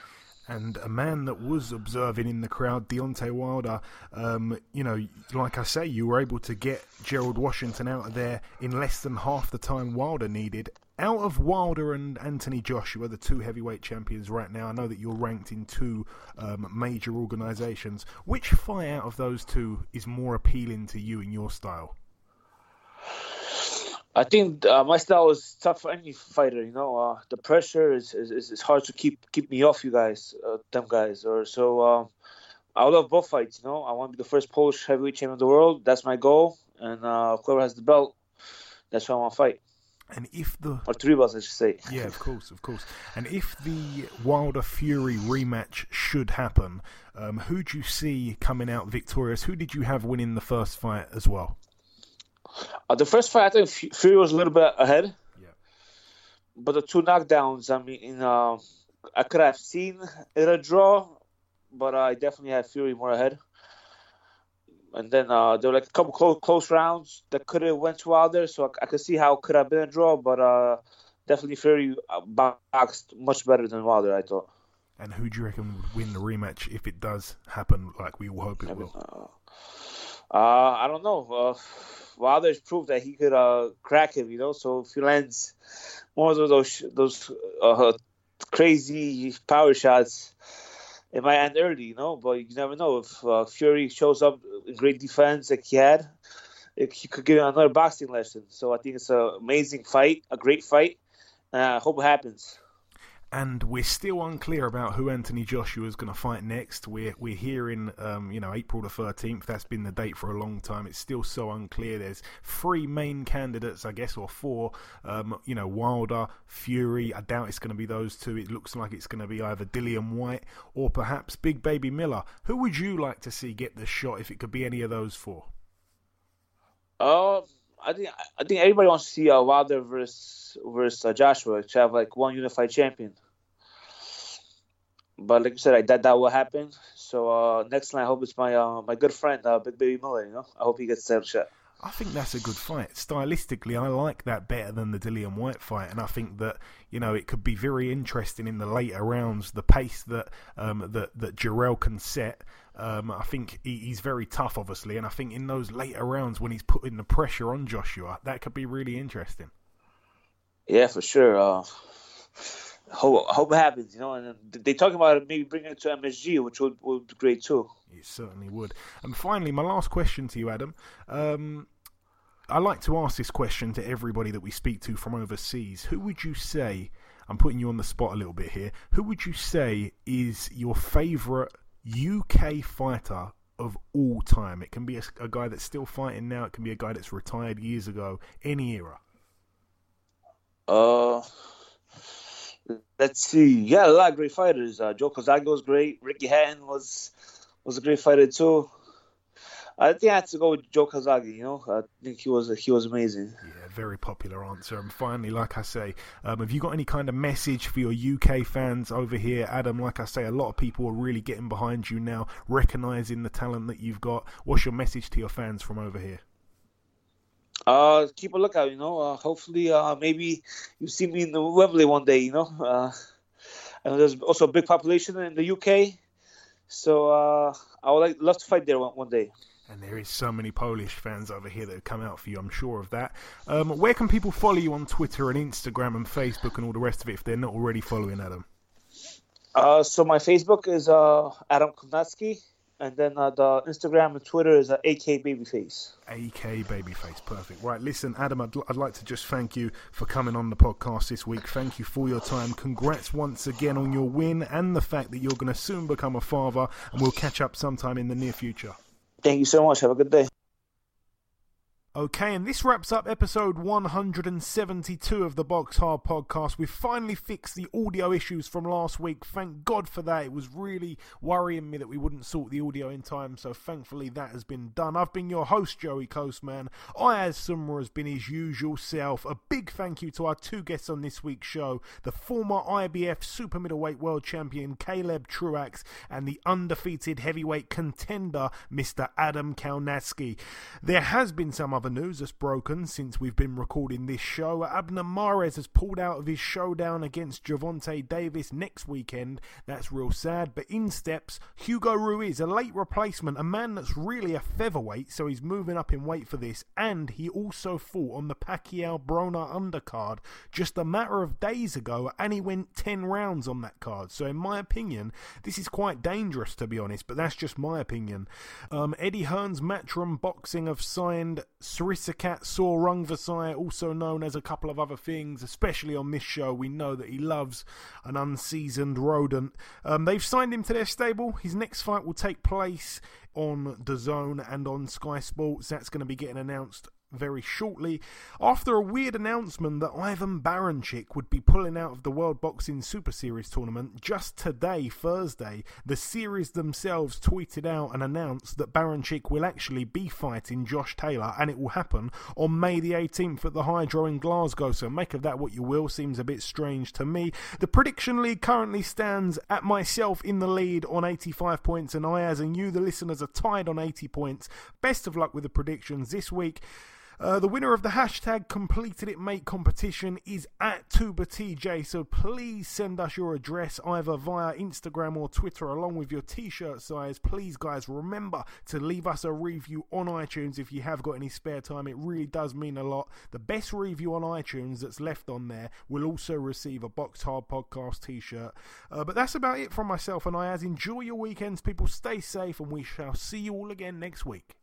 And a man that was observing in the crowd, Deontay Wilder, um, you know, like I say, you were able to get Gerald Washington out of there in less than half the time Wilder needed. out of Wilder and Anthony Joshua, the two heavyweight champions right now, I know that you're ranked in two um, major organisations. Which fight out of those two is more appealing to you in your style? I think uh, my style is tough for any fighter. You know, uh, the pressure is, is, is hard to keep keep me off you guys, uh, them guys. Or so um, I would love both fights. You know, I want to be the first Polish heavyweight champion of the world. That's my goal, and uh, whoever has the belt, that's who I want to fight. And if the or three belts, I should say. Yeah, of *laughs* course, of course. And if the Wilder Fury rematch should happen, um, who do you see coming out victorious? Who did you have winning the first fight as well? Uh, the first fight, I think Fury was a little bit ahead. Yeah. But the two knockdowns, I mean, uh, I could have seen it a draw, but I definitely had Fury more ahead. And then uh, there were like a couple close, close rounds that could have went to Wilder, so I, I, could see how it could have been a draw. But uh, definitely Fury uh, boxed much better than Wilder, I thought. And who do you reckon would win the rematch if it does happen, like we all hope it will? Uh, I don't know. Uh, Wilder's proved that he could uh, crack him, you know. So if he lands more of those those uh, crazy power shots, it might end early, you know. But you never know if uh, Fury shows up great defense like he had, it, he could get another boxing lesson. So I think it's an amazing fight, a great fight. I hope it happens and we're still unclear about who Anthony Joshua is going to fight next. We're we're hearing, um, you know, April the thirteenth. That's been the date for a long time. It's still so unclear. There's three main candidates, I guess, or four. Um, you know, Wilder, Fury. I doubt it's going to be those two. It looks like it's going to be either Dillian Whyte or perhaps Big Baby Miller. Who would you like to see get the shot if it could be any of those four? Uh, I think I think everybody wants to see uh, Wilder versus versus uh, Joshua to have like one unified champion but like you said, I, that that will happen. So uh, next time, I hope it's my uh, my good friend, uh, Big Baby Miller. You know, I hope he gets that shot. I think that's a good fight. Stylistically, I like that better than the Dillian Whyte fight, and I think that you know it could be very interesting in the later rounds. The pace that um, that that Jarrell can set, um, I think he, he's very tough, obviously, and I think in those later rounds when he's putting the pressure on Joshua, that could be really interesting. Yeah, for sure. Uh, hope, hope it happens, you know. And they talk about maybe bringing it to MSG, which would, would be great too. It certainly would. And finally, my last question to you, Adam. Um, I like to ask this question to everybody that we speak to from overseas. Who would you say? I'm putting you on the spot a little bit here. Who would you say is your favourite UK fighter of all time? It can be a, a guy that's still fighting now. It can be a guy that's retired years ago. Any era. Uh, let's see. Yeah, a lot of great fighters. Uh, Joe Calzaghe was great. Ricky Hatton was was a great fighter too. I think I had to go with Joe Calzaghe. You know, I think he was he was amazing. Yeah, very popular answer. And finally, like I say, um, have you got any kind of message for your UK fans over here, Adam? Like I say, a lot of people are really getting behind you now, recognizing the talent that you've got. What's your message to your fans from over here? Uh, keep a lookout. You know, uh, hopefully, uh, maybe you see me in the Wembley one day. You know, uh, and there's also a big population in the UK, so uh, I would like love to fight there one, one day. And there is so many Polish fans over here that have come out for you. I'm sure of that. Um, where can people follow you on Twitter and Instagram and Facebook and all the rest of it if they're not already following Adam? Uh, so my Facebook is uh, Adam Kownacki and then uh, the Instagram and Twitter is uh, AK Babyface. AK Babyface, perfect. Right, listen, Adam, I'd, I'd like to just thank you for coming on the podcast this week. Thank you for your time. Congrats once again on your win and the fact that you're going to soon become a father, and we'll catch up sometime in the near future. Thank you so much. Have a good day. Okay, and this wraps up episode 172 of the Box Hard podcast. We've finally fixed the audio issues from last week. Thank God for that. It was really worrying me that we wouldn't sort the audio in time, so thankfully that has been done. I've been your host, Joey Coastman. Ayaz Summer has been his usual self. A big thank you to our two guests on this week's show the former IBF Super Middleweight World Champion Caleb Truax and the undefeated heavyweight contender, Mr. Adam Kownacki. There has been some other other news that's broken since we've been recording this show, Abner Mares has pulled out of his showdown against Gervonta Davis next weekend. That's real sad. But in steps Hugo Ruiz, a late replacement, a man that's really a featherweight, so he's moving up in weight for this. And he also fought on the Pacquiao Broner undercard just a matter of days ago, and he went 10 rounds on that card. So, in my opinion, this is quite dangerous to be honest, but that's just my opinion. Um, Eddie Hearn's Matchroom Boxing have signed Srisaket Sor Rungvisai, also known as a couple of other things, especially on this show. We know that he loves an unseasoned rodent. Um, they've signed him to their stable. His next fight will take place on DAZN and on Sky Sports. That's going to be getting announced very shortly after a weird announcement that Ivan Baranchyk would be pulling out of the World Boxing Super Series tournament. Just today, Thursday, the series themselves tweeted out and announced that Baranchyk will actually be fighting Josh Taylor and it will happen on May the 18th at the Hydro in Glasgow. So make of that what you will. Seems a bit strange to me. The prediction league currently stands at myself in the lead on 85 points and I, as and you, the listeners, are tied on 80 points. Best of luck with the predictions this week. Uh, the winner of the hashtag completed it mate competition is at Tuba TJ, So please send us your address either via Instagram or Twitter along with your t-shirt size. Please, guys, remember to leave us a review on iTunes if you have got any spare time. It really does mean a lot. The best review on iTunes that's left on there will also receive a Box Hard Podcast t-shirt. Uh, but that's about it from myself and I. As enjoy your weekends, people. Stay safe, and we shall see you all again next week.